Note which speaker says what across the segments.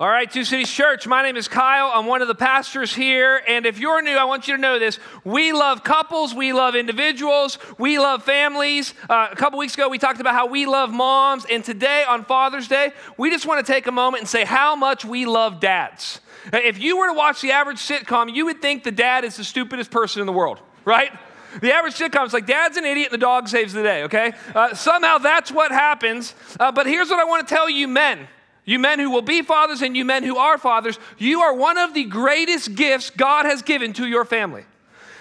Speaker 1: All right, Two Cities Church, my name is Kyle. I'm one of the pastors here. And if you're new, I want you to know this. We love couples, we love individuals, we love families. Uh, a couple weeks ago, we talked about how we love moms. And today, on Father's Day, we just want to take a moment and say how much we love dads. If you were to watch the average sitcom, you would think the dad is the stupidest person in the world, right? The average sitcom is like, Dad's an idiot and the dog saves the day, okay? Uh, somehow that's what happens. Uh, but here's what I want to tell you, men. You men who will be fathers and you men who are fathers, you are one of the greatest gifts God has given to your family.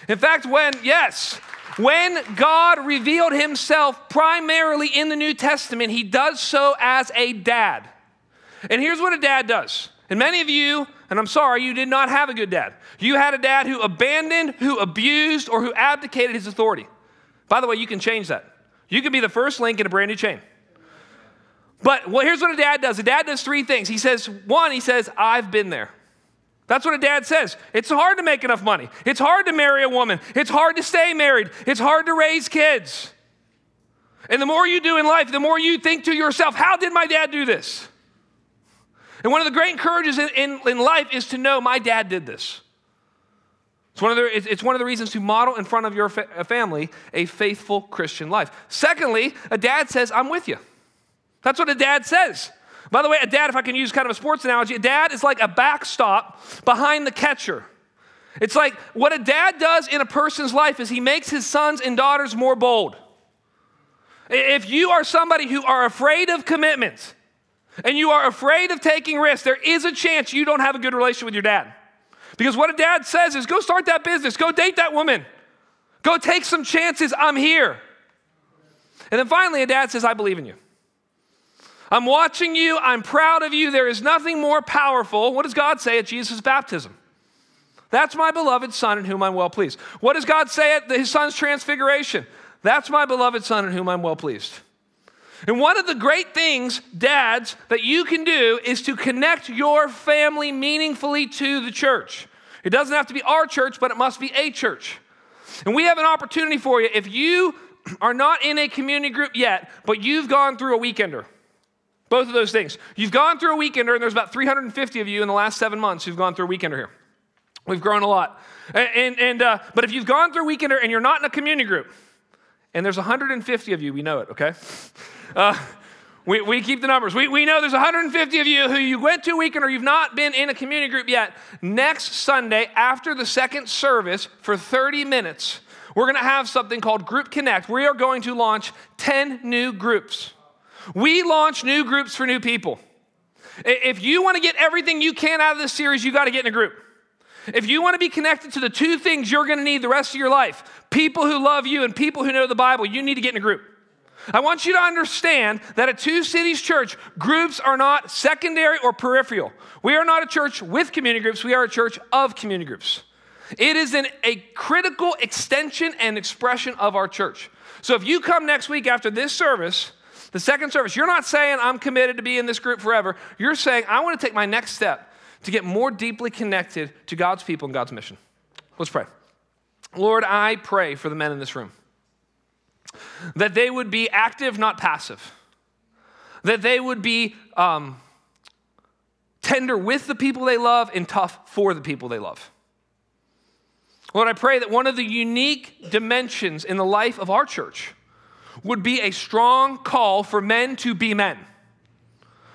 Speaker 1: In fact, when, yes, when God revealed himself primarily in the New Testament, he does so as a dad. And here's what a dad does. And many of you, and I'm sorry, you did not have a good dad. You had a dad who abandoned, who abused, or who abdicated his authority. By the way, you can change that. You can be the first link in a brand new chain. But well, here's what a dad does a dad does three things. He says, one, he says, I've been there. That's what a dad says. It's hard to make enough money. It's hard to marry a woman. It's hard to stay married. It's hard to raise kids. And the more you do in life, the more you think to yourself, how did my dad do this? And one of the great encourages in, in, in life is to know my dad did this. It's one, of the, it's one of the reasons to model in front of your fa- family a faithful Christian life. Secondly, a dad says, I'm with you. That's what a dad says. By the way, a dad, if I can use kind of a sports analogy, a dad is like a backstop behind the catcher. It's like what a dad does in a person's life is he makes his sons and daughters more bold. If you are somebody who are afraid of commitments and you are afraid of taking risks, there is a chance you don't have a good relationship with your dad. Because what a dad says is go start that business, go date that woman, go take some chances, I'm here. And then finally, a dad says, I believe in you. I'm watching you. I'm proud of you. There is nothing more powerful. What does God say at Jesus' baptism? That's my beloved Son in whom I'm well pleased. What does God say at his Son's transfiguration? That's my beloved Son in whom I'm well pleased. And one of the great things, dads, that you can do is to connect your family meaningfully to the church. It doesn't have to be our church, but it must be a church. And we have an opportunity for you. If you are not in a community group yet, but you've gone through a weekender, both of those things. You've gone through a weekender, and there's about 350 of you in the last seven months who've gone through a weekender here. We've grown a lot. And, and, and uh, but if you've gone through a weekender and you're not in a community group, and there's 150 of you, we know it, okay? Uh, we, we keep the numbers. We, we know there's 150 of you who you went to weekend or you've not been in a community group yet. Next Sunday, after the second service, for 30 minutes, we're going to have something called Group Connect. We are going to launch 10 new groups. We launch new groups for new people. If you want to get everything you can out of this series, you got to get in a group. If you want to be connected to the two things you're going to need the rest of your life people who love you and people who know the Bible you need to get in a group. I want you to understand that at Two Cities Church, groups are not secondary or peripheral. We are not a church with community groups, we are a church of community groups. It is an, a critical extension and expression of our church. So if you come next week after this service, the second service, you're not saying, I'm committed to be in this group forever. You're saying, I want to take my next step to get more deeply connected to God's people and God's mission. Let's pray. Lord, I pray for the men in this room that they would be active, not passive, that they would be um, tender with the people they love and tough for the people they love. Lord, I pray that one of the unique dimensions in the life of our church would be a strong call for men to be men.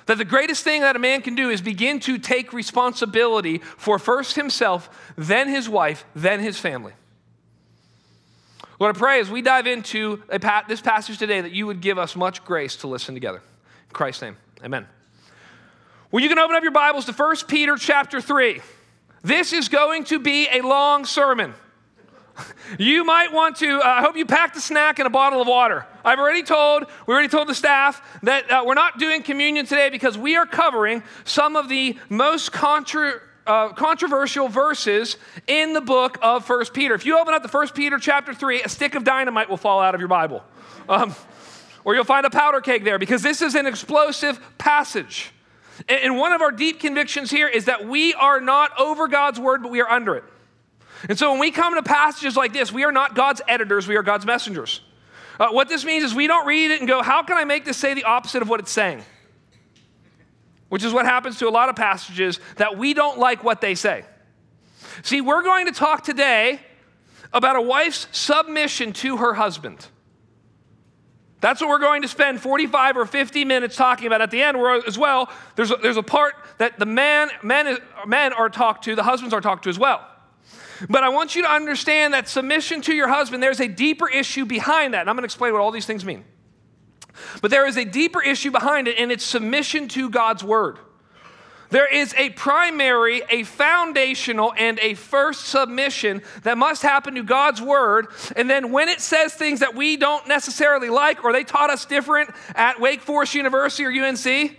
Speaker 1: That the greatest thing that a man can do is begin to take responsibility for first himself, then his wife, then his family. Lord, I pray as we dive into pa- this passage today that you would give us much grace to listen together. In Christ's name, amen. Well, you can open up your Bibles to 1 Peter chapter 3. This is going to be a long sermon. You might want to, uh, I hope you packed a snack and a bottle of water. I've already told, we already told the staff that uh, we're not doing communion today because we are covering some of the most contra, uh, controversial verses in the book of First Peter. If you open up the First Peter chapter 3, a stick of dynamite will fall out of your Bible. Um, or you'll find a powder keg there because this is an explosive passage. And one of our deep convictions here is that we are not over God's word, but we are under it. And so when we come to passages like this, we are not God's editors, we are God's messengers. Uh, what this means is we don't read it and go, how can I make this say the opposite of what it's saying? which is what happens to a lot of passages that we don't like what they say. See, we're going to talk today about a wife's submission to her husband. That's what we're going to spend 45 or 50 minutes talking about. At the end, as well, there's a, there's a part that the man, men, men are talked to, the husbands are talked to as well. But I want you to understand that submission to your husband, there's a deeper issue behind that. And I'm going to explain what all these things mean. But there is a deeper issue behind it, and it's submission to God's word. There is a primary, a foundational, and a first submission that must happen to God's word. And then when it says things that we don't necessarily like, or they taught us different at Wake Forest University or UNC,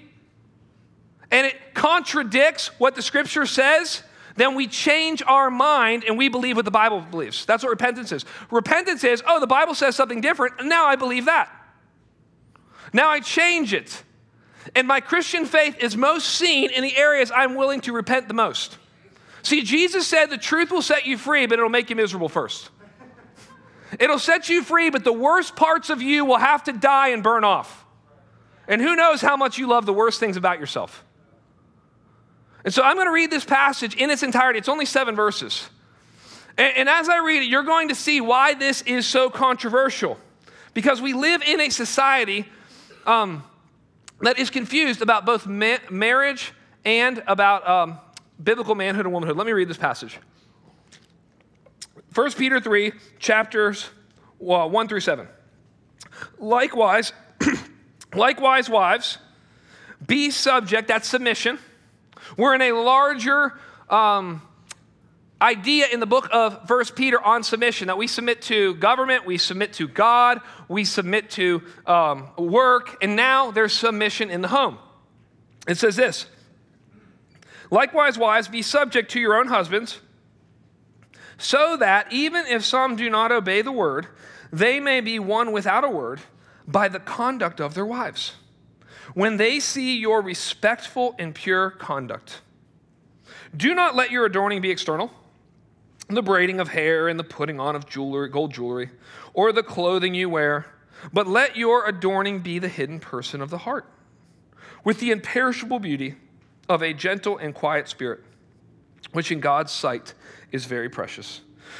Speaker 1: and it contradicts what the scripture says, then we change our mind and we believe what the Bible believes. That's what repentance is. Repentance is, oh, the Bible says something different, and now I believe that. Now I change it. And my Christian faith is most seen in the areas I'm willing to repent the most. See, Jesus said the truth will set you free, but it'll make you miserable first. It'll set you free, but the worst parts of you will have to die and burn off. And who knows how much you love the worst things about yourself. And so I'm going to read this passage in its entirety. It's only seven verses. And, and, as I read it, you're going to see why this is so controversial. Because we live in a society um, that is confused about both ma- marriage and about um, biblical manhood and womanhood. Let me read this passage. 1 Peter 3, chapters well, 1 through 7. Likewise, likewise, wives, be subject, that's submission we're in a larger um, idea in the book of First Peter on submission that we submit to government, we submit to God, we submit to um, work, and now there's submission in the home. It says this Likewise, wives, be subject to your own husbands, so that even if some do not obey the word, they may be won without a word by the conduct of their wives when they see your respectful and pure conduct. Do not let your adorning be external, the braiding of hair and the putting on of jewelry, gold jewelry, or the clothing you wear, but let your adorning be the hidden person of the heart, with the imperishable beauty of a gentle and quiet spirit, which in God's sight is very precious.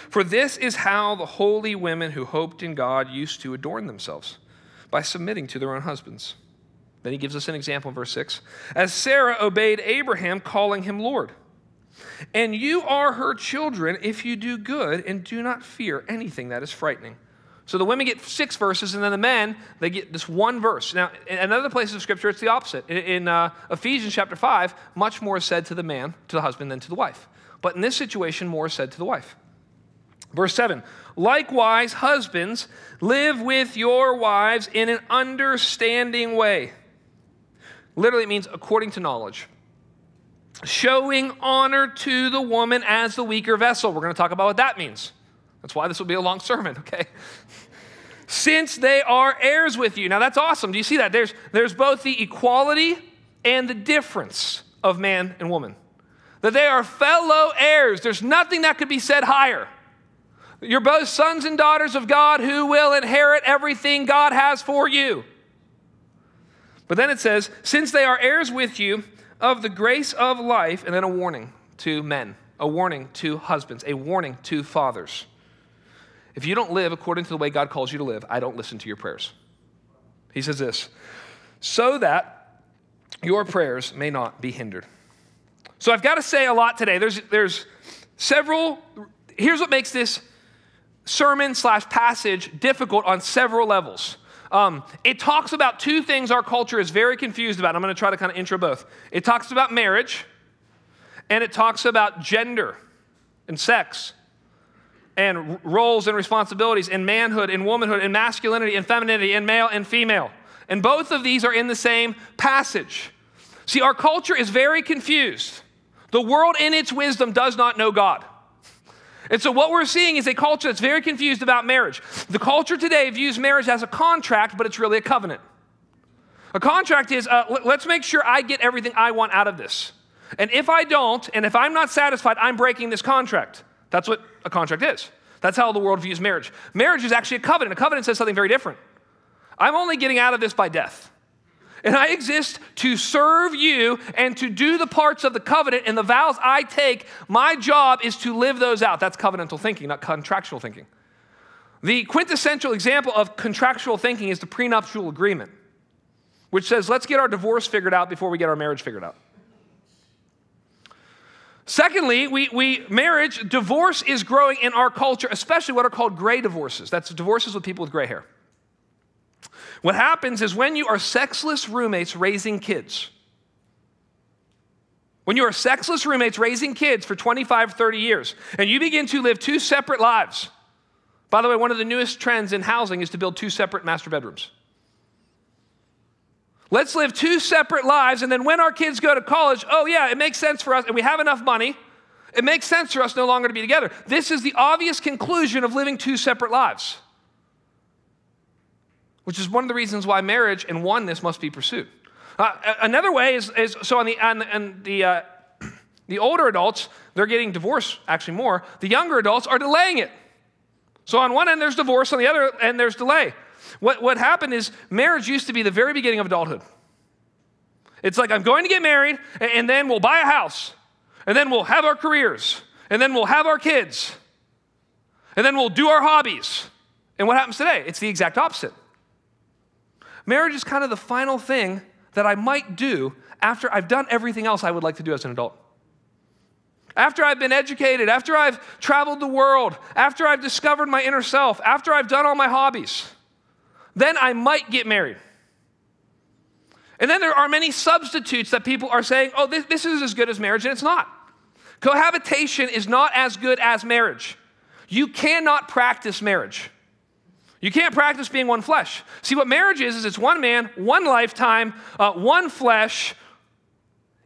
Speaker 1: For this is how the holy women who hoped in God used to adorn themselves, by submitting to their own husbands. Then he gives us an example in verse 6. As Sarah obeyed Abraham, calling him Lord. And you are her children if you do good and do not fear anything that is frightening. So the women get six verses, and then the men, they get this one verse. Now, in other places of Scripture, it's the opposite. In, uh, Ephesians chapter 5, much more is said to the man, to the husband, than to the wife. But in this situation, more is said to the wife. Verse 7 Likewise, husbands, live with your wives in an understanding way Literally means according to knowledge. Showing honor to the woman as the weaker vessel. We're going to talk about what that means. That's why this will be a long sermon, okay? Since they are heirs with you. Now that's awesome. Do you see that? There's, there's both the equality and the difference of man and woman. That they are fellow heirs. There's nothing that could be said higher. You're both sons and daughters of God who will inherit everything God has for you. But then it says, since they are heirs with you of the grace of life, and then a warning to men, a warning to husbands, a warning to fathers. If you don't live according to the way God calls you to live, I don't listen to your prayers. He says this, so that your prayers may not be hindered. So I've got to say a lot today. There's, there's several, here's what makes this sermon slash passage difficult on several levels. Um, it talks about two things our culture is very confused about. I'm going to try to kind of intro both. It talks about marriage, and it talks about gender and sex and roles and responsibilities and manhood and womanhood and masculinity and femininity and male and female. And both of these are in the same passage. See, our culture is very confused. The world, in its wisdom, does not know God. And so, what we're seeing is a culture that's very confused about marriage. The culture today views marriage as a contract, but it's really a covenant. A contract is uh, let's make sure I get everything I want out of this. And if I don't, and if I'm not satisfied, I'm breaking this contract. That's what a contract is. That's how the world views marriage. Marriage is actually a covenant. A covenant says something very different. I'm only getting out of this by death. And I exist to serve you and to do the parts of the covenant and the vows I take, my job is to live those out. That's covenantal thinking, not contractual thinking. The quintessential example of contractual thinking is the prenuptial agreement, which says, let's get our divorce figured out before we get our marriage figured out. Secondly, we, we marriage, divorce is growing in our culture, especially what are called gray divorces. That's divorces with people with gray hair. What happens is when you are sexless roommates raising kids, when you are sexless roommates raising kids for 25, 30 years, and you begin to live two separate lives. By the way, one of the newest trends in housing is to build two separate master bedrooms. Let's live two separate lives, and then when our kids go to college, oh, yeah, it makes sense for us, and we have enough money, it makes sense for us no longer to be together. This is the obvious conclusion of living two separate lives, which is one of the reasons why marriage and oneness must be pursued. Uh, another way is, is, so on the, on the, on the, uh, the older adults, they're getting divorced actually more. The younger adults are delaying it. So on one end, there's divorce, on the other end, there's delay. What, what happened is marriage used to be the very beginning of adulthood. It's like, I'm going to get married, and then we'll buy a house, and then we'll have our careers, and then we'll have our kids, and then we'll do our hobbies. And what happens today? It's the exact opposite. Marriage is kind of the final thing that I might do after I've done everything else I would like to do as an adult. After I've been educated, after I've traveled the world, after I've discovered my inner self, after I've done all my hobbies then I might get married. And then there are many substitutes that people are saying, oh, this, this is as good as marriage, and it's not. Cohabitation is not as good as marriage. You cannot practice marriage. You can't practice being one flesh. See, what marriage is, is it's one man, one lifetime, uh, one flesh.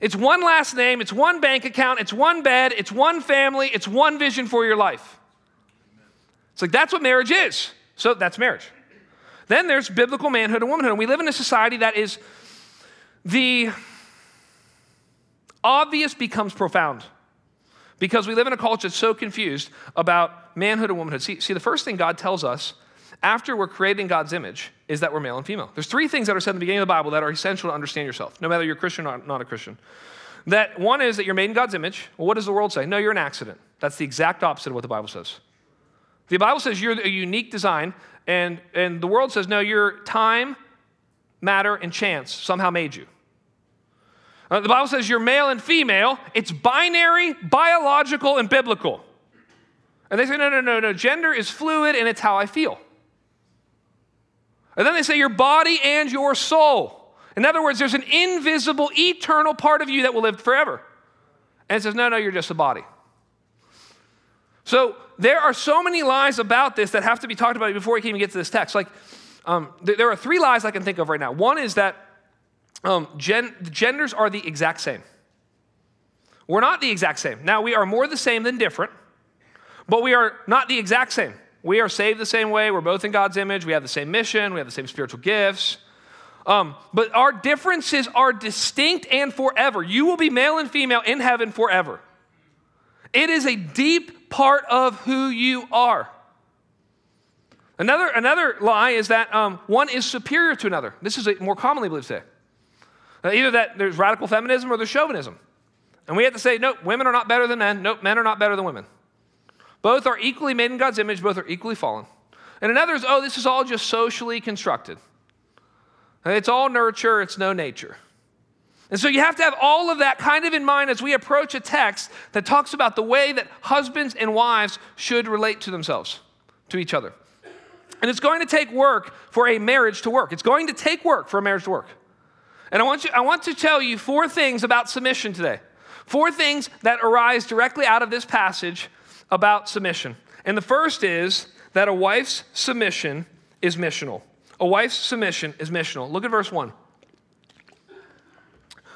Speaker 1: It's one last name, it's one bank account, it's one bed, it's one family, it's one vision for your life. It's like that's what marriage is. So that's marriage. Then there's biblical manhood and womanhood. And we live in a society that is the obvious becomes profound because we live in a culture that's so confused about manhood and womanhood. See, see, the first thing God tells us after we're created in God's image is that we're male and female. There's three things that are said in the beginning of the Bible that are essential to understand yourself, no matter you're Christian or not a Christian. That one is that you're made in God's image. Well, what does the world say? No, you're an accident. That's the exact opposite of what the Bible says. The Bible says you're a unique design, and, and the world says, no, your time, matter, and chance somehow made you. Uh, the Bible says you're male and female. It's binary, biological, and biblical. And they say, no, no, no, no. Gender is fluid and it's how I feel. And then they say your body and your soul. In other words, there's an invisible, eternal part of you that will live forever. And it says, no, no, you're just a body. So there are so many lies about this that have to be talked about before we can even get to this text. Like, um, th- there are three lies I can think of right now. One is that um, gen- genders are the exact same. We're not the exact same. Now, we are more the same than different, but we are not the exact same. We are saved the same way. We're both in God's image. We have the same mission. We have the same spiritual gifts. Um, but our differences are distinct and forever. You will be male and female in heaven forever. It is a deep part of who you are. Another, another lie is that um, one is superior to another. This is a more commonly believed today. Uh, either that there's radical feminism or there's chauvinism. And we have to say, no, women are not better than men. Nope, men are not better than women. Both are equally made in God's image, both are equally fallen. And another is, oh, this is all just socially constructed. It's all nurture, it's no nature. And so you have to have all of that kind of in mind as we approach a text that talks about the way that husbands and wives should relate to themselves, to each other. And it's going to take work for a marriage to work. It's going to take work for a marriage to work. And I want, you, I want to tell you four things about submission today. Four things that arise directly out of this passage about submission. And the first is that a wife's submission is missional. A wife's submission is missional. Look at verse 1.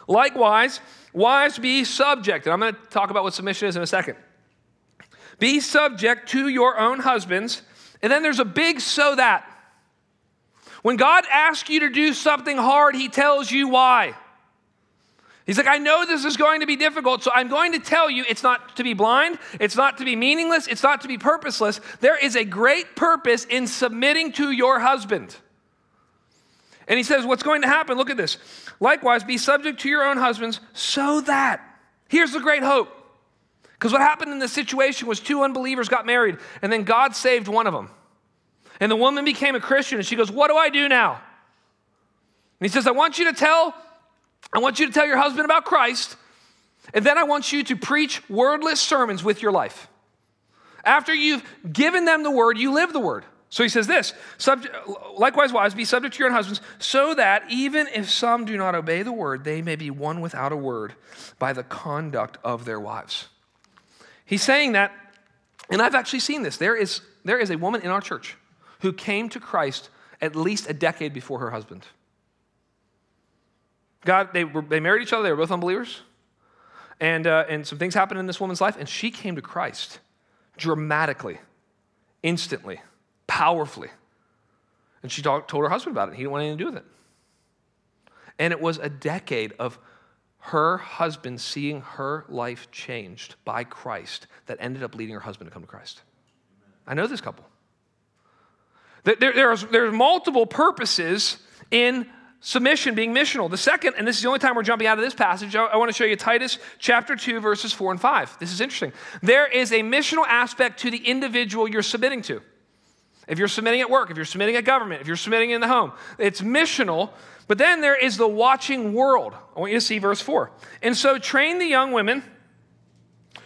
Speaker 1: Likewise, wives be subject. And I'm going to talk about what submission is in a second. Be subject to your own husbands. And then there's a big so that. When God asks you to do something hard, He tells you why. He's like, I know this is going to be difficult, so I'm going to tell you it's not to be blind, it's not to be meaningless, it's not to be purposeless. There is a great purpose in submitting to your husband. And he says, What's going to happen? Look at this. Likewise, be subject to your own husbands, so that, here's the great hope. Because what happened in this situation was two unbelievers got married, and then God saved one of them. And the woman became a Christian, and she goes, What do I do now? And he says, I want you to tell, I want you to tell your husband about Christ, and then I want you to preach wordless sermons with your life. After you've given them the word, you live the word. So he says this likewise, wives, be subject to your own husbands, so that even if some do not obey the word, they may be won without a word by the conduct of their wives. He's saying that, and I've actually seen this. There is, there is a woman in our church who came to Christ at least a decade before her husband. God, they, were, they married each other, they were both unbelievers. And, uh, and some things happened in this woman's life, and she came to Christ dramatically, instantly powerfully. And she talk, told her husband about it. He didn't want anything to do with it. And it was a decade of her husband seeing her life changed by Christ that ended up leading her husband to come to Christ. I know this couple. There, there's, there's multiple purposes in submission being missional. The second, and this is the only time we're jumping out of this passage, I, I want to show you Titus chapter 2, verses 4 and 5. This is interesting. There is a missional aspect to the individual you're submitting to. If you're submitting at work, if you're submitting at government, if you're submitting in the home, it's missional. But then there is the watching world. I want you to see verse 4. And so train the young women,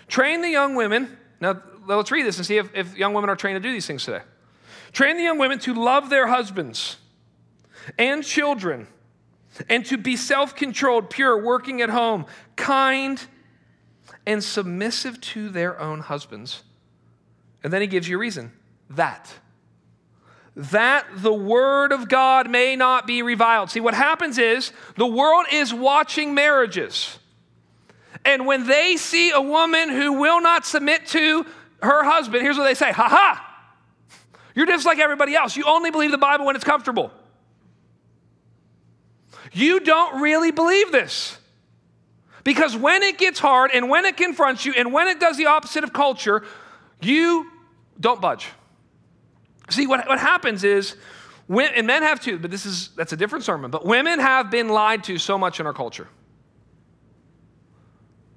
Speaker 1: train the young women. Now, let's read this and see if, if young women are trained to do these things today. Train the young women to love their husbands and children, and to be self controlled, pure, working at home, kind, and submissive to their own husbands. And then he gives you a reason that that the word of God may not be reviled. See, what happens is the world is watching marriages. And when they see a woman who will not submit to her husband, here's what they say Ha ha! You're just like everybody else. You only believe the Bible when it's comfortable. You don't really believe this. Because when it gets hard and when it confronts you and when it does the opposite of culture, you don't budge. See, what, what happens is, when, and men have too, but this is, that's a different sermon, but women have been lied to so much in our culture.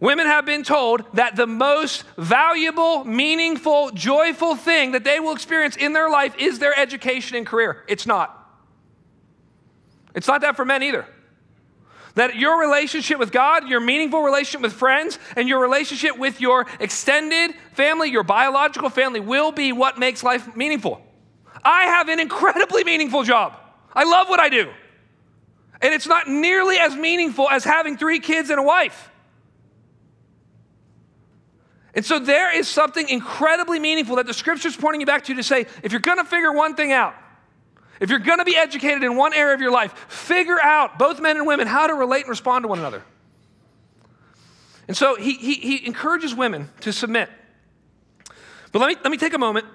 Speaker 1: Women have been told that the most valuable, meaningful, joyful thing that they will experience in their life is their education and career. It's not. It's not that for men either. That your relationship with God, your meaningful relationship with friends, and your relationship with your extended family, your biological family, will be what makes life meaningful. I have an incredibly meaningful job. I love what I do. And it's not nearly as meaningful as having three kids and a wife. And so there is something incredibly meaningful that the scripture's pointing you back to to say if you're going to figure one thing out, if you're going to be educated in one area of your life, figure out, both men and women, how to relate and respond to one another. And so he, he, he encourages women to submit. But let me, let me take a moment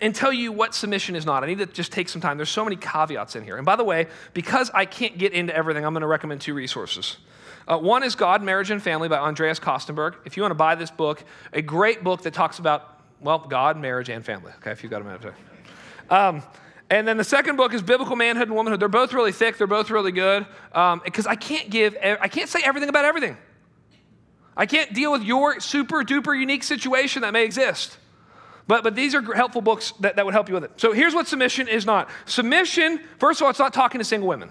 Speaker 1: and tell you what submission is not. I need to just take some time. There's so many caveats in here. And by the way, because I can't get into everything, I'm going to recommend two resources. Uh, one is God, Marriage, and Family by Andreas Kostenberg. If you want to buy this book, a great book that talks about, well, God, marriage, and family. Okay, if you've got a minute. Um, and then the second book is Biblical Manhood and Womanhood. They're both really thick. They're both really good. Because um, I can't give, I can't say everything about everything. I can't deal with your super duper unique situation that may exist. But, but these are helpful books that, that would help you with it. So here's what submission is not. Submission, first of all, it's not talking to single women.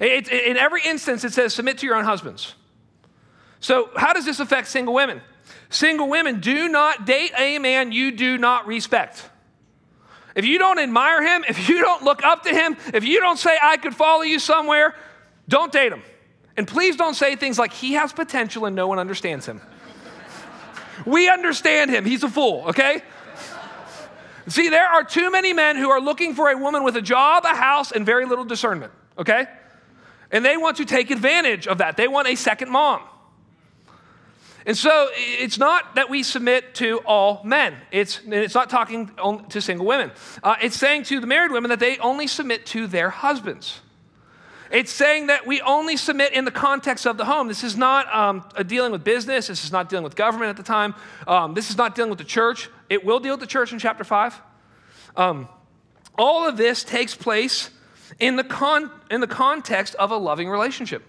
Speaker 1: It, it, in every instance, it says submit to your own husbands. So, how does this affect single women? Single women, do not date a man you do not respect. If you don't admire him, if you don't look up to him, if you don't say, I could follow you somewhere, don't date him. And please don't say things like, he has potential and no one understands him. We understand him. He's a fool, okay? See, there are too many men who are looking for a woman with a job, a house, and very little discernment, okay? And they want to take advantage of that. They want a second mom. And so it's not that we submit to all men. It's, it's not talking to single women. Uh, it's saying to the married women that they only submit to their husbands. It's saying that we only submit in the context of the home. This is not um, dealing with business. This is not dealing with government at the time. Um, this is not dealing with the church. It will deal with the church in chapter 5. Um, all of this takes place in the, con- in the context of a loving relationship.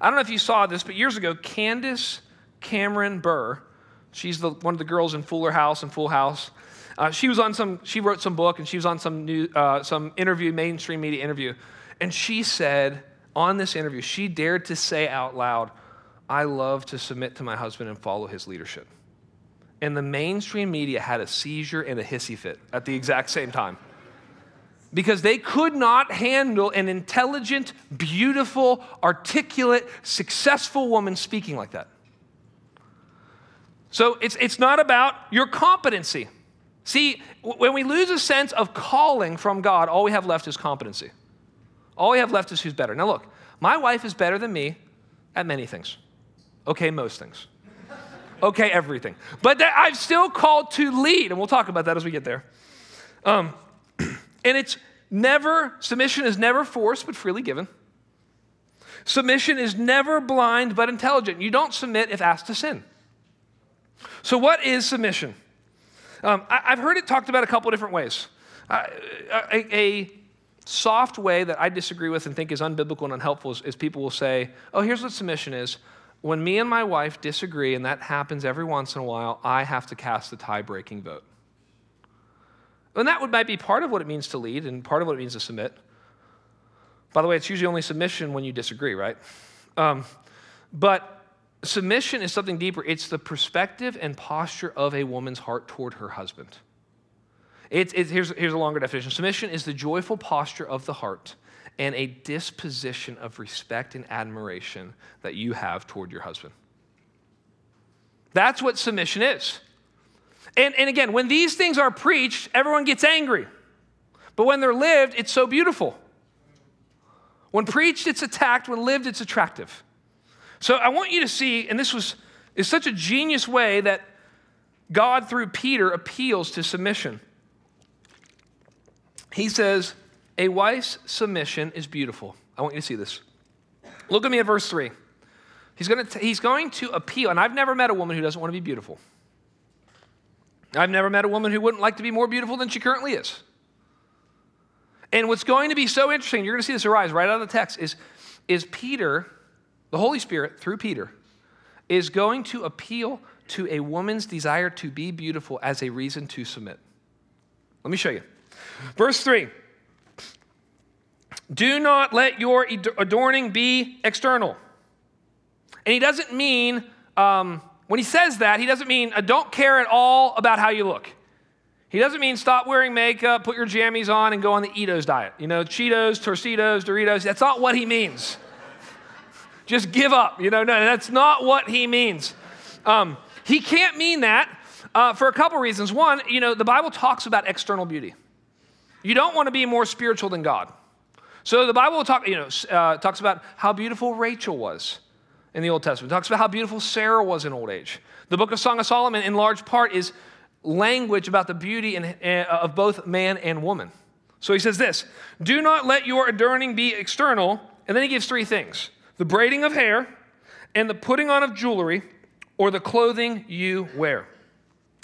Speaker 1: I don't know if you saw this, but years ago, Candace Cameron Bure. she's the, one of the girls in Fuller House and Full House. Uh, she was on some, she wrote some book and she was on some new, uh, some interview, mainstream media interview. And she said on this interview, she dared to say out loud, I love to submit to my husband and follow his leadership. And the mainstream media had a seizure and a hissy fit at the exact same time because they could not handle an intelligent, beautiful, articulate, successful woman speaking like that. So it's, it's not about your competency. See, when we lose a sense of calling from God, all we have left is competency. All we have left is who's better. Now, look, my wife is better than me at many things. Okay, most things. Okay, everything. But I'm still called to lead, and we'll talk about that as we get there. Um, and it's never, submission is never forced but freely given. Submission is never blind but intelligent. You don't submit if asked to sin. So, what is submission? Um, I, have heard it talked about a couple different ways. Uh, a, a, soft way that I disagree with and think is unbiblical and unhelpful is, is people will say, oh, here's what submission is. When me and my wife disagree, and that happens every once in a while, I have to cast the tie breaking vote. And that would, might be part of what it means to lead and part of what it means to submit. By the way, it's usually only submission when you disagree, right? Um, but submission is something deeper. It's the perspective and posture of a woman's heart toward her husband. It's, it's, here's, here's a longer definition submission is the joyful posture of the heart and a disposition of respect and admiration that you have toward your husband. That's what submission is. And, and again, when these things are preached, everyone gets angry. But when they're lived, it's so beautiful. When preached, it's attacked. When lived, it's attractive. So I want you to see, and this was is such a genius way that God, through Peter, appeals to submission. He says, A wife's submission is beautiful. I want you to see this. Look at me at verse 3. He's, gonna t- he's going to appeal, and I've never met a woman who doesn't want to be beautiful. I've never met a woman who wouldn't like to be more beautiful than she currently is. And what's going to be so interesting, you're going to see this arise right out of the text, is, is Peter, the Holy Spirit, through Peter, is going to appeal to a woman's desire to be beautiful as a reason to submit. Let me show you. Verse 3 Do not let your adorning be external. And he doesn't mean, um, when he says that, he doesn't mean uh, don't care at all about how you look. He doesn't mean stop wearing makeup, put your jammies on, and go on the Eatos diet. You know, Cheetos, Tostitos, Doritos. That's not what he means. Just give up. You know, no, that's not what he means. Um, he can't mean that uh, for a couple reasons. One, you know, the Bible talks about external beauty. You don't want to be more spiritual than God. So the Bible talk, you know, uh, talks about how beautiful Rachel was in the Old Testament. It talks about how beautiful Sarah was in old age. The book of Song of Solomon, in large part, is language about the beauty in, uh, of both man and woman. So he says this Do not let your adorning be external. And then he gives three things the braiding of hair, and the putting on of jewelry, or the clothing you wear.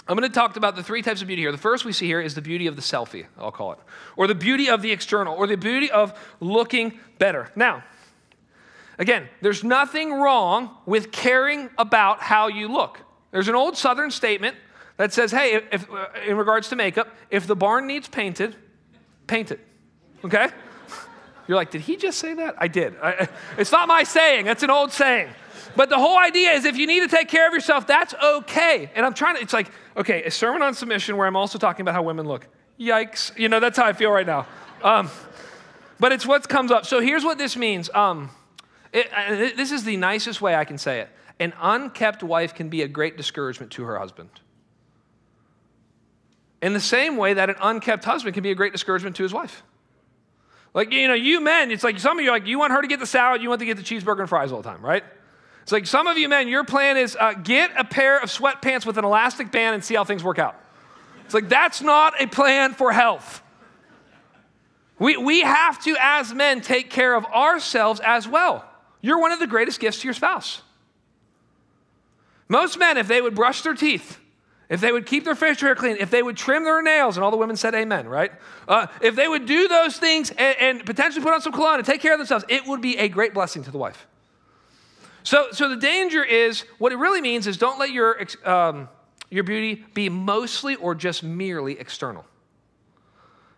Speaker 1: I'm going to talk about the three types of beauty here. The first we see here is the beauty of the selfie, I'll call it, or the beauty of the external, or the beauty of looking better. Now, Again, there's nothing wrong with caring about how you look. There's an old Southern statement that says, hey, if, uh, in regards to makeup, if the barn needs painted, paint it. Okay? You're like, did he just say that? I did. I, it's not my saying, that's an old saying. But the whole idea is if you need to take care of yourself, that's okay. And I'm trying to, it's like, okay, a sermon on submission where I'm also talking about how women look. Yikes. You know, that's how I feel right now. Um, but it's what comes up. So here's what this means. Um, it, this is the nicest way I can say it. An unkept wife can be a great discouragement to her husband. In the same way that an unkept husband can be a great discouragement to his wife. Like, you know, you men, it's like some of you, like, you want her to get the salad, you want to get the cheeseburger and fries all the time, right? It's like some of you men, your plan is uh, get a pair of sweatpants with an elastic band and see how things work out. It's like that's not a plan for health. We, we have to, as men, take care of ourselves as well. You're one of the greatest gifts to your spouse. Most men, if they would brush their teeth if they would keep their facial hair clean, if they would trim their nails, and all the women said amen, right? Uh, if they would do those things and, and, potentially put on some cologne and take care of themselves, it would be a great blessing to the wife. So, so the danger is what it really means is don't let your, um, your beauty be mostly or just merely external.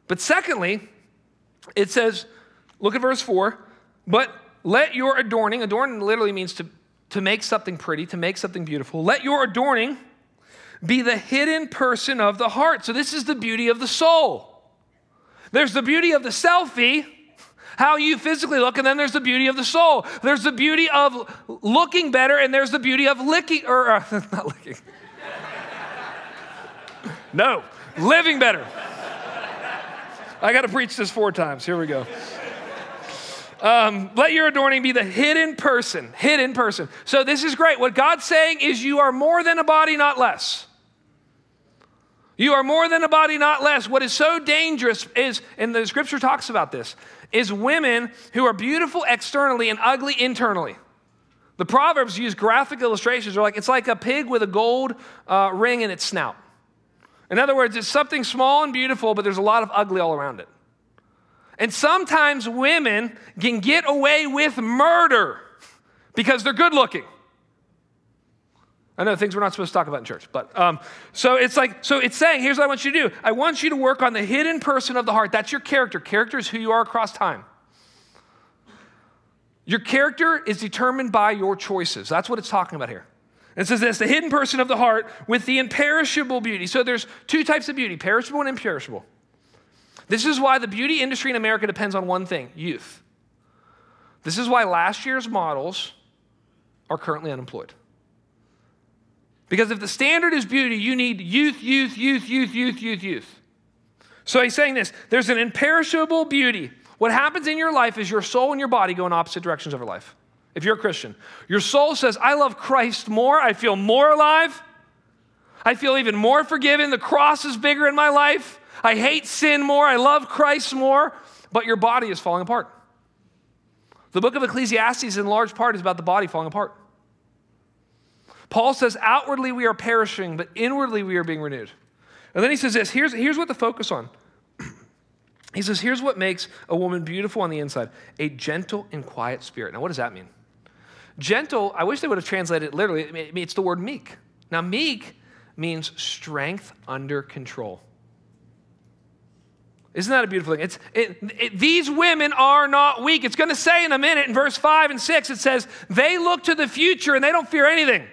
Speaker 1: But secondly, it says, look at verse 4, but let your adorning, adorning literally means to, to make something pretty, to make something beautiful. Let your adorning be the hidden person of the heart. So, this is the beauty of the soul. There's the beauty of the selfie, how you physically look, and then there's the beauty of the soul. There's the beauty of looking better, and there's the beauty of licking, or uh, not licking. no, living better. I got to preach this four times. Here we go. Um, let your adorning be the hidden person, hidden person. So this is great. What God's saying is you are more than a body, not less. You are more than a body, not less. What is so dangerous is, and the scripture talks about this, is women who are beautiful externally and ugly internally. The Proverbs use graphic illustrations. They're like, it's like a pig with a gold uh, ring in its snout. In other words, it's something small and beautiful, but there's a lot of ugly all around it. And sometimes women can get away with murder because they're good looking. I know things we're not supposed to talk about in church, but um, so it's like, so it's saying, here's what I want you to do. I want you to work on the hidden person of the heart. That's your character. Character is who you are across time. Your character is determined by your choices. That's what it's talking about here. It says this the hidden person of the heart with the imperishable beauty. So there's two types of beauty perishable and imperishable. This is why the beauty industry in America depends on one thing youth. This is why last year's models are currently unemployed. Because if the standard is beauty, you need youth, youth, youth, youth, youth, youth, youth. So he's saying this there's an imperishable beauty. What happens in your life is your soul and your body go in opposite directions over life if you're a Christian. Your soul says, I love Christ more. I feel more alive. I feel even more forgiven. The cross is bigger in my life. I hate sin more. I love Christ more. But your body is falling apart. The book of Ecclesiastes, in large part, is about the body falling apart. Paul says, outwardly we are perishing, but inwardly we are being renewed. And then he says this here's, here's what to focus on. he says, here's what makes a woman beautiful on the inside a gentle and quiet spirit. Now, what does that mean? Gentle, I wish they would have translated it literally. It's the word meek. Now, meek means strength under control. Isn't that a beautiful thing? It's, it, it, these women are not weak. It's going to say in a minute in verse 5 and 6, it says, they look to the future and they don't fear anything.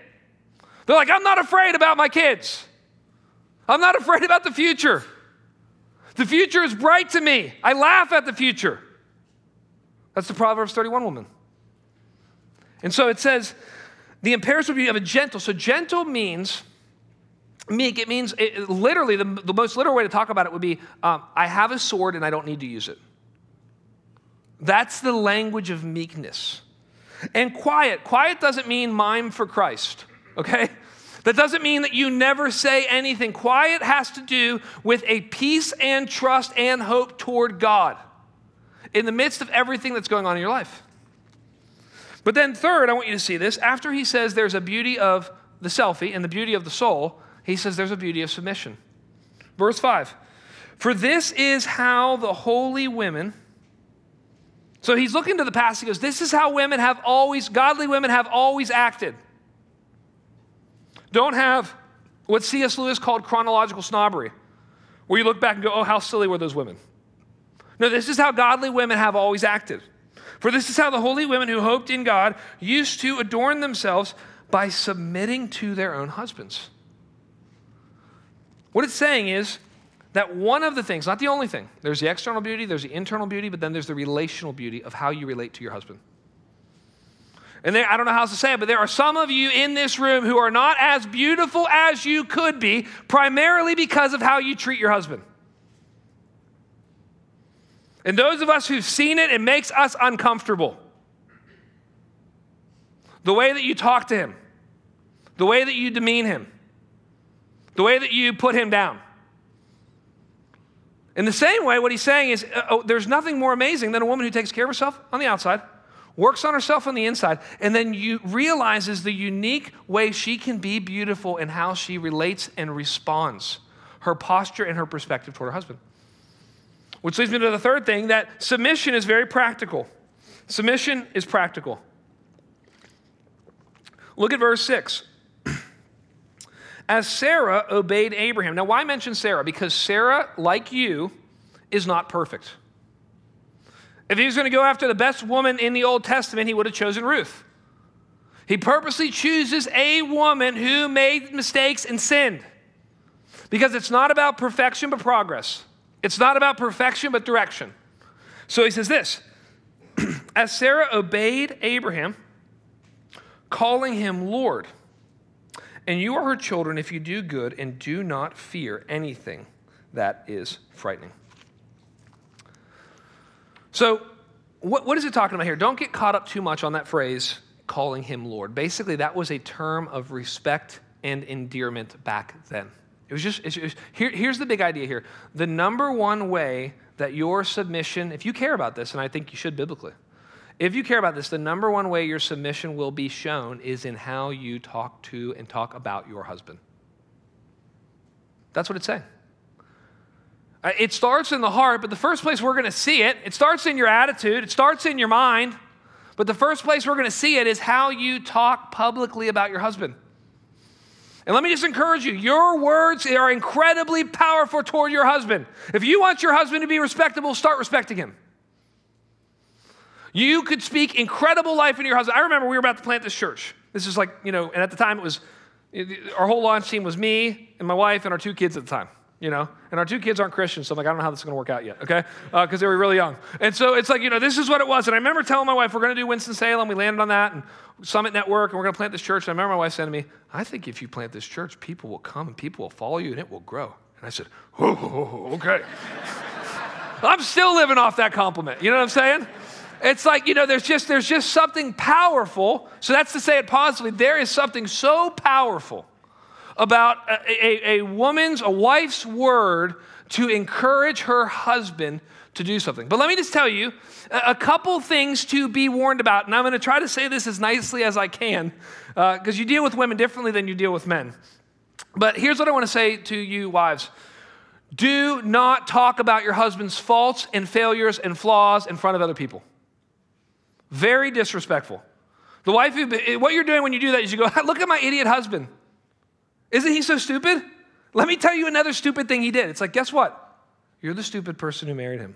Speaker 1: They're like, I'm not afraid about my kids. I'm not afraid about the future. The future is bright to me. I laugh at the future. That's the Proverbs 31 woman. And so it says, the imperishable beauty of a gentle. So gentle means meek. It means it, literally, the, the, most literal way to talk about it would be um, I have a sword and I don't need to use it. That's the language of meekness. And quiet. Quiet doesn't mean mime for Christ, okay? That doesn't mean that you never say anything. Quiet has to do with a peace and trust and hope toward God in the midst of everything that's going on in your life. But then, third, I want you to see this. After he says there's a beauty of the selfie and the beauty of the soul, he says there's a beauty of submission. Verse 5 For this is how the holy women, so he's looking to the past, he goes, This is how women have always, godly women have always acted. Don't have what C.S. Lewis called chronological snobbery, where you look back and go, Oh, how silly were those women. No, this is how godly women have always acted. For this is how the holy women who hoped in God used to adorn themselves by submitting to their own husbands. What it's saying is that one of the things, not the only thing, there's the external beauty, there's the internal beauty, but then there's the relational beauty of how you relate to your husband. And there, I don't know how else to say it, but there are some of you in this room who are not as beautiful as you could be, primarily because of how you treat your husband. And those of us who've seen it, it makes us uncomfortable. The way that you talk to him, the way that you demean him, the way that you put him down. In the same way, what he's saying is uh, oh, there's nothing more amazing than a woman who takes care of herself on the outside works on herself on the inside, and then you realizes the unique way she can be beautiful and how she relates and responds, her posture and her perspective toward her husband. Which leads me to the third thing that submission is very practical. Submission is practical. Look at verse 6. As Sarah obeyed Abraham. Now, why mention Sarah? Because Sarah, like you, is not perfect. If he was going to go after the best woman in the Old Testament, he would have chosen Ruth. He purposely chooses a woman who made mistakes and sinned. Because it's not about perfection but progress. It's not about perfection but direction. So he says this As Sarah obeyed Abraham, calling him Lord, and you are her children if you do good and do not fear anything that is frightening. So, what, what is it talking about here? Don't get caught up too much on that phrase, calling him Lord. Basically, that was a term of respect and endearment back then. It was just, here, here's the big idea here. The number one way that your submission, if you care about this, and I think you should biblically, if you care about this, the number one way your submission will be shown is in how you talk to and talk about your husband. That's what it's saying. Uh, it starts in the heart, but the first place we're going to see it, it starts in your attitude, it starts in your mind, but the first place we're going to see it is how you talk publicly about your husband. And let me just encourage you your words are incredibly powerful toward your husband. If you want your husband to be respectable, start respecting him. You could speak incredible life into your husband. I remember we were about to plant this church. This is like, you know, and at the time it was, our whole launch team was me and my wife and our two kids at the time, you know, and our two kids aren't Christians, so I'm like, I don't know how this is going to work out yet, okay? Because uh, they were really young. And so it's like, you know, this is what it was. And I remember telling my wife, we're going to do Winston-Salem. We landed on that and Summit Network, and we're going to plant this church. And I remember my wife saying to me, I think if you plant this church, people will come and people will follow you and it will grow. And I said, oh, okay. I'm still living off that compliment. You know what I'm saying? It's like, you know, there's just there's just something powerful. So that's to say it positively. There is something so powerful about a, a, a woman's, a wife's word to encourage her husband to do something. But let me just tell you a couple things to be warned about. And I'm going to try to say this as nicely as I can because uh, you deal with women differently than you deal with men. But here's what I want to say to you, wives. Do not talk about your husband's faults and failures and flaws in front of other people. Very disrespectful. The wife, what you're doing when you do that is you go, look at my idiot husband. Isn't he so stupid? Let me tell you another stupid thing he did. It's like, guess what? You're the stupid person who married him.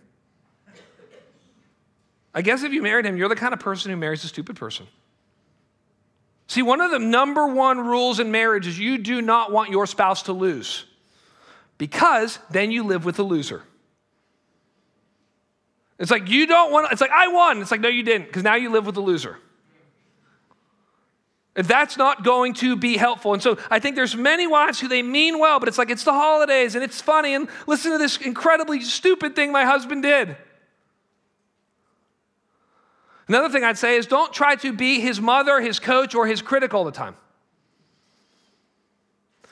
Speaker 1: I guess if you married him, you're the kind of person who marries a stupid person. See, one of the number one rules in marriage is you do not want your spouse to lose because then you live with a loser. It's like you don't want, it's like I won. It's like, no, you didn't, because now you live with a loser. That's not going to be helpful. And so I think there's many wives who they mean well, but it's like it's the holidays and it's funny and listen to this incredibly stupid thing my husband did. Another thing I'd say is don't try to be his mother, his coach, or his critic all the time.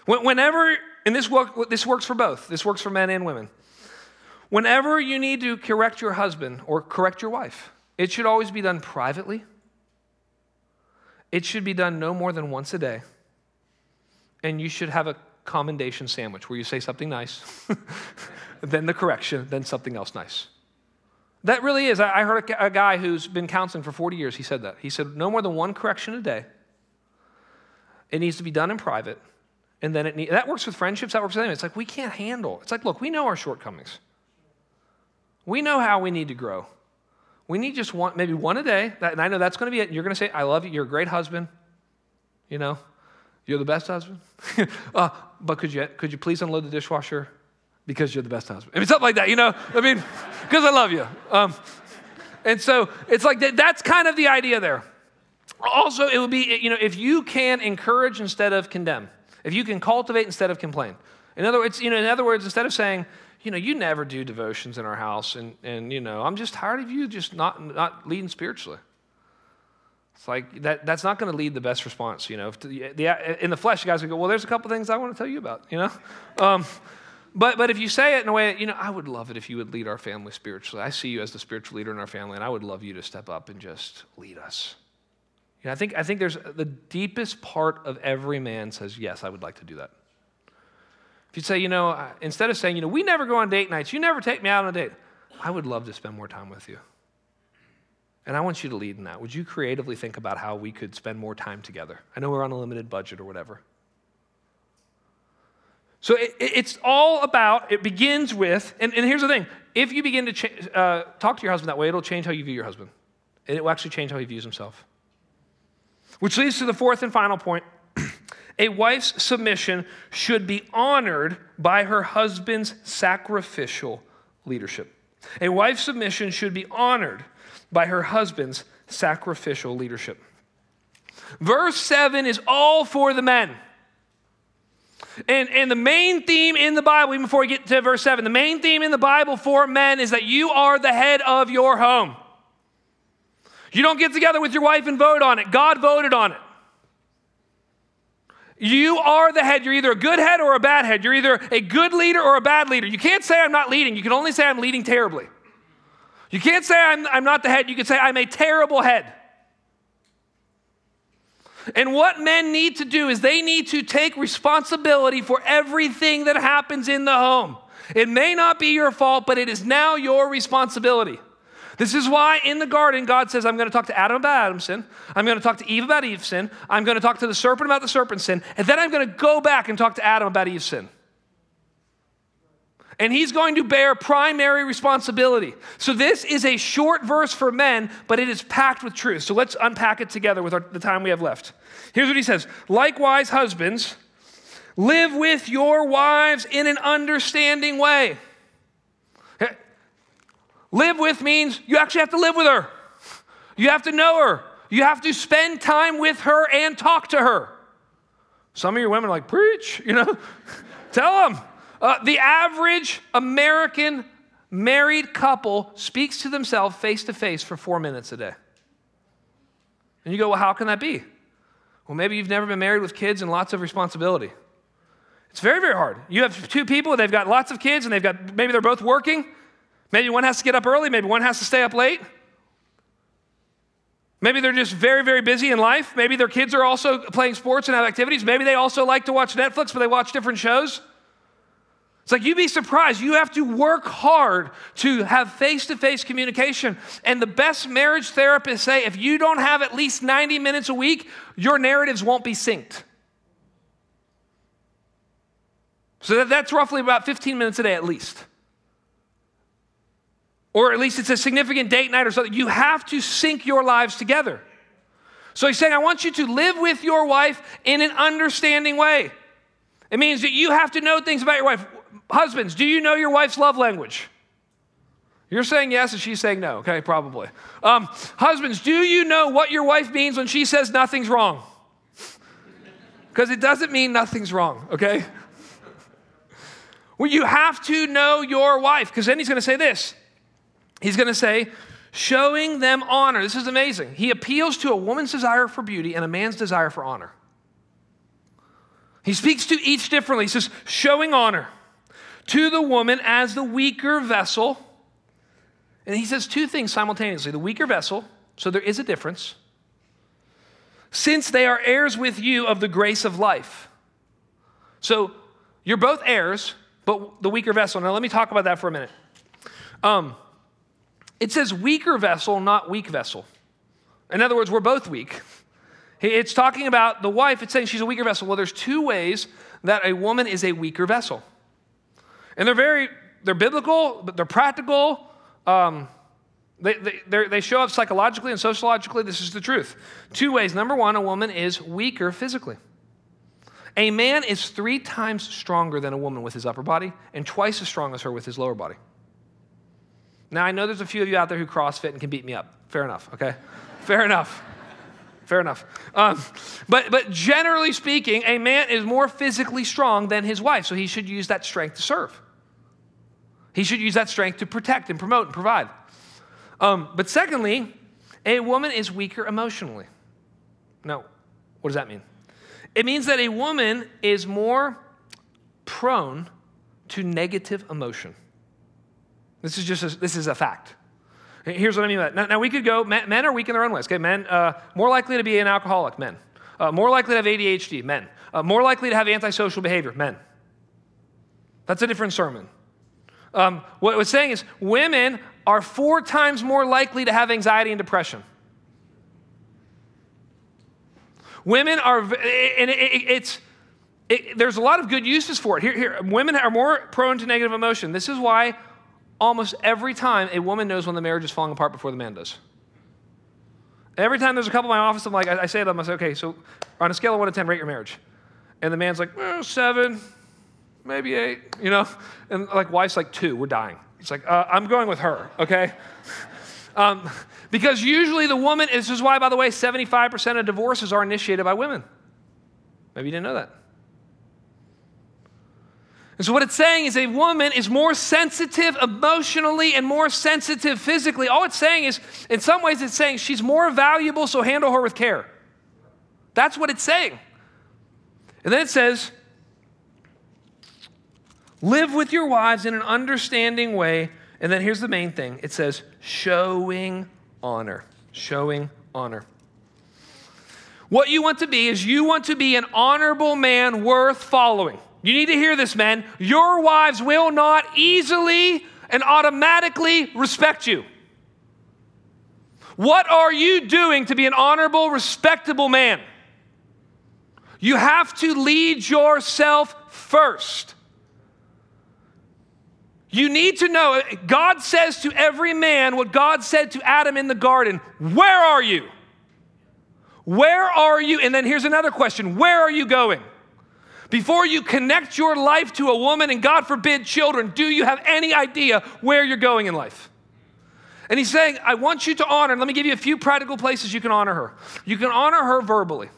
Speaker 1: Whenever, and this, work, this works for both, this works for men and women. Whenever you need to correct your husband or correct your wife, it should always be done privately. It should be done no more than once a day. And you should have a commendation sandwich where you say something nice, then the correction, then something else nice. That really is. I heard a guy who's been counseling for 40 years, he said that. He said, no more than one correction a day. It needs to be done in private. And then it need, that works with friendships, that works with anything. It's like we can't handle. It's like, look, we know our shortcomings. We know how we need to grow. We need just one, maybe one a day. And I know that's going to be it. You're going to say, I love you. You're a great husband. You know, you're the best husband. uh, but could you, could you please unload the dishwasher? Because you're the best husband. I mean, something like that, you know? I mean, because I love you. Um, and so it's like that, that's kind of the idea there. Also, it would be, you know, if you can encourage instead of condemn, if you can cultivate instead of complain. In other words, you know, in other words, instead of saying, you know, you never do devotions in our house, and, and you know, I'm just tired of you just not, not leading spiritually. It's like that, that's not going to lead the best response, you know. The, the, in the flesh, you guys would go, well, there's a couple things I want to tell you about, you know. Um, But, but if you say it in a way, you know, I would love it if you would lead our family spiritually. I see you as the spiritual leader in our family, and I would love you to step up and just lead us. You know, I think, I think there's the deepest part of every man says, Yes, I would like to do that. If you say, you know, instead of saying, you know, we never go on date nights, you never take me out on a date, I would love to spend more time with you. And I want you to lead in that. Would you creatively think about how we could spend more time together? I know we're on a limited budget or whatever. So it, it's all about, it begins with, and, and here's the thing if you begin to uh, talk to your husband that way, it'll change how you view your husband. And it will actually change how he views himself. Which leads to the fourth and final point. A wife's submission should be honored by her husband's sacrificial leadership. A wife's submission should be honored by her husband's sacrificial leadership. Verse 7 is all for the men. And, and the main theme in the Bible, even before we get to verse 7, the main theme in the Bible for men is that you are the head of your home. You don't get together with your wife and vote on it, God voted on it. You are the head. You're either a good head or a bad head. You're either a good leader or a bad leader. You can't say I'm not leading. You can only say I'm leading terribly. You can't say I'm, I'm not the head. You can say I'm a terrible head. And what men need to do is they need to take responsibility for everything that happens in the home. It may not be your fault, but it is now your responsibility. This is why in the garden, God says, I'm going to talk to Adam about Adam's sin. I'm going to talk to Eve about Eve's sin. I'm going to talk to the serpent about the serpent's sin. And then I'm going to go back and talk to Adam about Eve's sin. And he's going to bear primary responsibility. So, this is a short verse for men, but it is packed with truth. So, let's unpack it together with our, the time we have left. Here's what he says Likewise, husbands, live with your wives in an understanding way. Live with means you actually have to live with her, you have to know her, you have to spend time with her and talk to her. Some of your women are like, preach, you know, tell them. Uh, the average American married couple speaks to themselves face to face for four minutes a day. And you go, well, how can that be? Well, maybe you've never been married with kids and lots of responsibility. It's very, very hard. You have two people, they've got lots of kids, and they've got maybe they're both working. Maybe one has to get up early, maybe one has to stay up late. Maybe they're just very, very busy in life. Maybe their kids are also playing sports and have activities. Maybe they also like to watch Netflix, but they watch different shows. It's like you'd be surprised. You have to work hard to have face to face communication. And the best marriage therapists say if you don't have at least 90 minutes a week, your narratives won't be synced. So that's roughly about 15 minutes a day at least. Or at least it's a significant date night or something. You have to sync your lives together. So he's saying, I want you to live with your wife in an understanding way. It means that you have to know things about your wife. Husbands, do you know your wife's love language? You're saying yes, and she's saying no. Okay, probably. Um, husbands, do you know what your wife means when she says nothing's wrong? Because it doesn't mean nothing's wrong, okay? Well, you have to know your wife, because then he's going to say this. He's going to say, showing them honor. This is amazing. He appeals to a woman's desire for beauty and a man's desire for honor. He speaks to each differently. He says, showing honor to the woman as the weaker vessel. And he says two things simultaneously the weaker vessel, so there is a difference, since they are heirs with you of the grace of life. So you're both heirs, but the weaker vessel. Now, let me talk about that for a minute. Um, it says weaker vessel, not weak vessel. In other words, we're both weak. It's talking about the wife, it's saying she's a weaker vessel. Well, there's two ways that a woman is a weaker vessel. And they're very, they're biblical, but they're practical. Um, they, they, they show up psychologically and sociologically. This is the truth. Two ways. Number one, a woman is weaker physically. A man is three times stronger than a woman with his upper body and twice as strong as her with his lower body. Now, I know there's a few of you out there who CrossFit and can beat me up. Fair enough, okay? Fair enough. Fair enough. Um, but, but generally speaking, a man is more physically strong than his wife, so he should use that strength to serve. He should use that strength to protect and promote and provide. Um, but secondly, a woman is weaker emotionally. Now, what does that mean? It means that a woman is more prone to negative emotion. This is just a, this is a fact. Here's what I mean by that. Now, now we could go, men, men, are weak in their own ways. Okay, men, uh, more likely to be an alcoholic, men. Uh, more likely to have ADHD, men. Uh, more likely to have antisocial behavior, men. That's a different sermon. Um, what it's saying is women are four times more likely to have anxiety and depression. Women are, and it, it, it's, it, there's a lot of good uses for it. Here, here, women are more prone to negative emotion. This is why almost every time a woman knows when the marriage is falling apart before the man does. Every time there's a couple in my office, I'm like, I, I say to them, I say, okay, so on a scale of one to 10, rate your marriage. And the man's like, well, seven, maybe eight, you know? And like, wife's like, two, we're dying. It's like, uh, I'm going with her, okay? um, because usually the woman, this is why, by the way, 75% of divorces are initiated by women. Maybe you didn't know that. And so, what it's saying is a woman is more sensitive emotionally and more sensitive physically. All it's saying is, in some ways, it's saying she's more valuable, so handle her with care. That's what it's saying. And then it says, live with your wives in an understanding way. And then here's the main thing it says, showing honor. Showing honor. What you want to be is you want to be an honorable man worth following. You need to hear this, men. Your wives will not easily and automatically respect you. What are you doing to be an honorable, respectable man? You have to lead yourself first. You need to know God says to every man what God said to Adam in the garden Where are you? Where are you? And then here's another question Where are you going? Before you connect your life to a woman and God forbid children, do you have any idea where you're going in life? And he's saying, I want you to honor, let me give you a few practical places you can honor her. You can honor her verbally.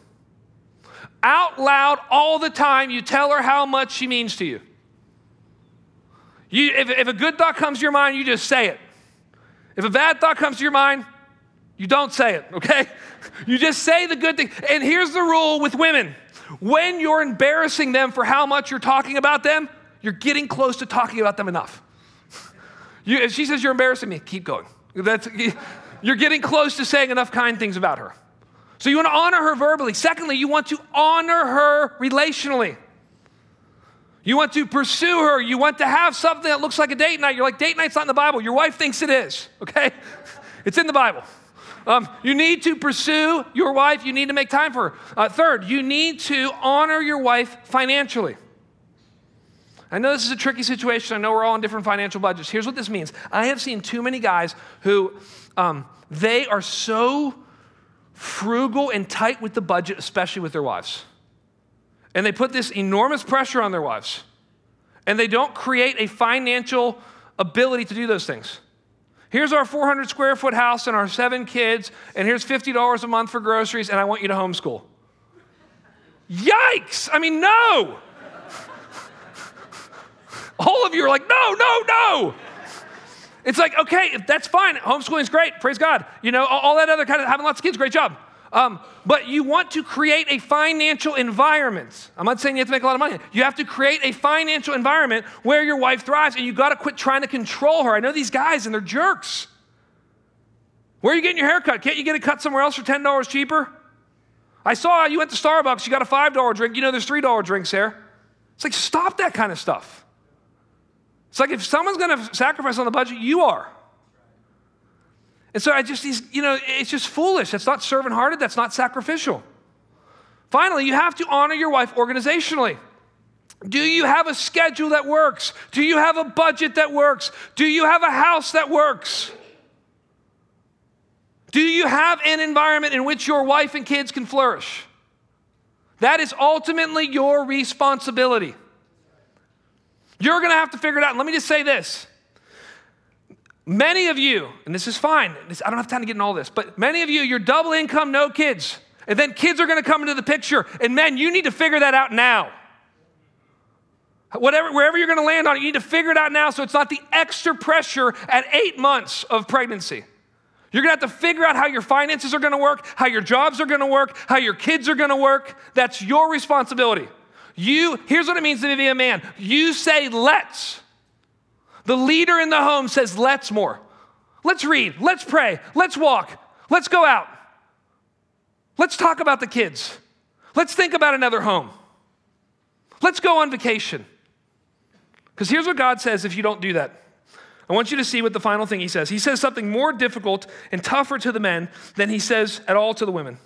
Speaker 1: Out loud, all the time, you tell her how much she means to you. you if, if a good thought comes to your mind, you just say it. If a bad thought comes to your mind, you don't say it, okay? You just say the good thing. And here's the rule with women when you're embarrassing them for how much you're talking about them, you're getting close to talking about them enough. You, if she says you're embarrassing me, keep going. That's, you're getting close to saying enough kind things about her. So you want to honor her verbally. Secondly, you want to honor her relationally. You want to pursue her. You want to have something that looks like a date night. You're like, date night's not in the Bible. Your wife thinks it is, okay? It's in the Bible. Um, you need to pursue your wife. You need to make time for her. Uh, third, you need to honor your wife financially. I know this is a tricky situation. I know we're all on different financial budgets. Here's what this means I have seen too many guys who um, they are so frugal and tight with the budget, especially with their wives. And they put this enormous pressure on their wives. And they don't create a financial ability to do those things. Here's our 400 square foot house and our seven kids, and here's $50 a month for groceries, and I want you to homeschool. Yikes! I mean, no! All of you are like, no, no, no! It's like, okay, that's fine. Homeschooling's great. Praise God. You know, all, that other kind of having lots of kids, great job. Um, but you want to create a financial environment. I'm not saying you have to make a lot of money. You have to create a financial environment where your wife thrives, and you got to quit trying to control her. I know these guys, and they're jerks. Where are you getting your hair cut? Can't you get it cut somewhere else for $10 cheaper? I saw you went to Starbucks, you got a $5 drink. You know there's $3 drinks there. It's like, stop that kind of stuff. It's like if someone's going to sacrifice on the budget, you are. And so I just, you know, it's just foolish. That's not servant hearted, that's not sacrificial. Finally, you have to honor your wife organizationally. Do you have a schedule that works? Do you have a budget that works? Do you have a house that works? Do you have an environment in which your wife and kids can flourish? That is ultimately your responsibility. You're going to have to figure it out. And let me just say this Many of you, and this is fine, I don't have time to get in all this, but many of you, you're double income, no kids. And then kids are gonna come into the picture. And men, you need to figure that out now. Whatever, wherever you're gonna land on it, you need to figure it out now so it's not the extra pressure at eight months of pregnancy. You're gonna have to figure out how your finances are gonna work, how your jobs are gonna work, how your kids are gonna work. That's your responsibility. You, here's what it means to be a man. You say let's. The leader in the home says let's more. Let's read, let's pray, let's walk, let's go out. Let's talk about the kids. Let's think about another home. Let's go on vacation. Because here's what God says if you don't do that. I want you to see what the final thing he says. He says something more difficult and tougher to the men than he says at all to the women.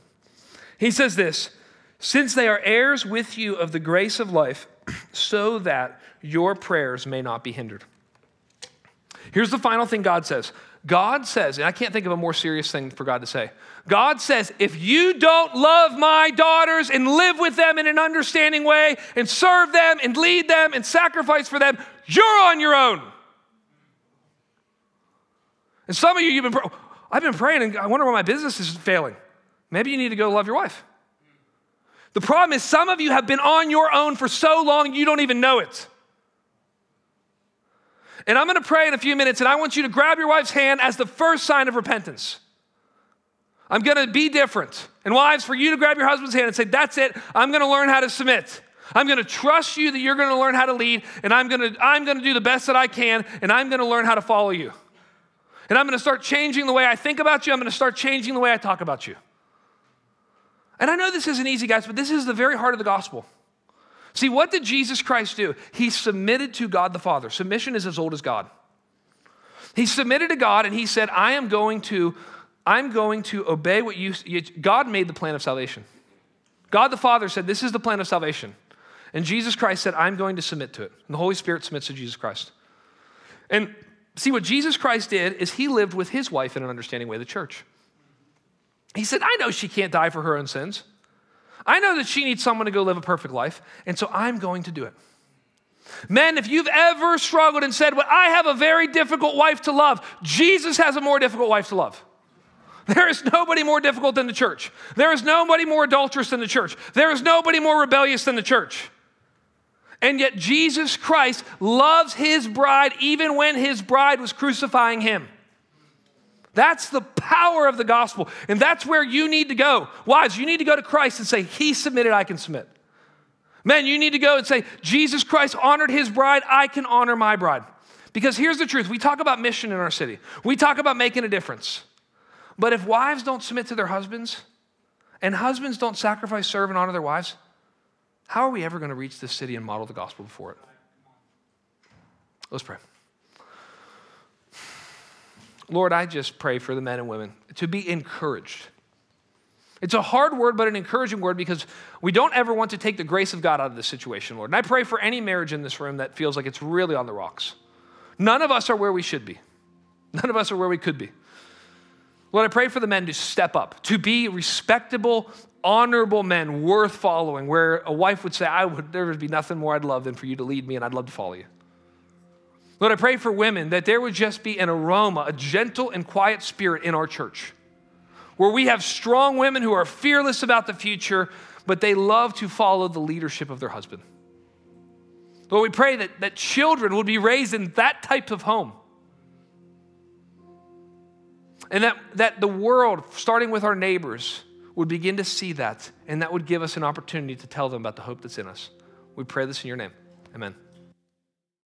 Speaker 1: He says this since they are heirs with you of the grace of life, so that your prayers may not be hindered. Here's the final thing God says God says, and I can't think of a more serious thing for God to say. God says, if you don't love my daughters and live with them in an understanding way and serve them and lead them and sacrifice for them, you're on your own. And some of you, you've been, I've been praying and I wonder why my business is failing. Maybe you need to go love your wife. The problem is, some of you have been on your own for so long you don't even know it. And I'm going to pray in a few minutes, and I want you to grab your wife's hand as the first sign of repentance. I'm going to be different. And wives, for you to grab your husband's hand and say, That's it, I'm going to learn how to submit. I'm going to trust you that you're going to learn how to lead, and I'm going to, I'm going to do the best that I can, and I'm going to learn how to follow you. And I'm going to start changing the way I think about you. I'm going to start changing the way I talk about you. And I know this isn't easy, guys, but this is the very heart of the gospel. See, what did Jesus Christ do? He submitted to God the Father. Submission is as old as God. He submitted to God and he said, I am going to, I'm going to obey what you, God made the plan of salvation. God the Father said, This is the plan of salvation. And Jesus Christ said, I'm going to submit to it. And the Holy Spirit submits to Jesus Christ. And See, what Jesus Christ did is he lived with his wife in an understanding way, the church. He said, I know she can't die for her own sins. I know that she needs someone to go live a perfect life, and so I'm going to do it. Men, if you've ever struggled and said, Well, I have a very difficult wife to love, Jesus has a more difficult wife to love. There is nobody more difficult than the church. There is nobody more adulterous than the church. There is nobody more rebellious than the church. And yet, Jesus Christ loves his bride even when his bride was crucifying him. That's the power of the gospel. And that's where you need to go. Wives, you need to go to Christ and say, He submitted, I can submit. Men, you need to go and say, Jesus Christ honored his bride, I can honor my bride. Because here's the truth we talk about mission in our city, we talk about making a difference. But if wives don't submit to their husbands, and husbands don't sacrifice, serve, and honor their wives, how are we ever going to reach this city and model the gospel before it? Let's pray. Lord, I just pray for the men and women to be encouraged. It's a hard word, but an encouraging word because we don't ever want to take the grace of God out of this situation, Lord. And I pray for any marriage in this room that feels like it's really on the rocks. None of us are where we should be, none of us are where we could be. Lord, I pray for the men to step up, to be respectable, honorable men worth following, where a wife would say, I would, there would be nothing more I'd love than for you to lead me, and I'd love to follow you. Lord, I pray for women that there would just be an aroma, a gentle and quiet spirit in our church, where we have strong women who are fearless about the future, but they love to follow the leadership of their husband. Lord, we pray that, that children would be raised in that type of home. And that, that the world, starting with our neighbors, would begin to see that, and that would give us an opportunity to tell them about the hope that's in us. We pray this in your name. Amen.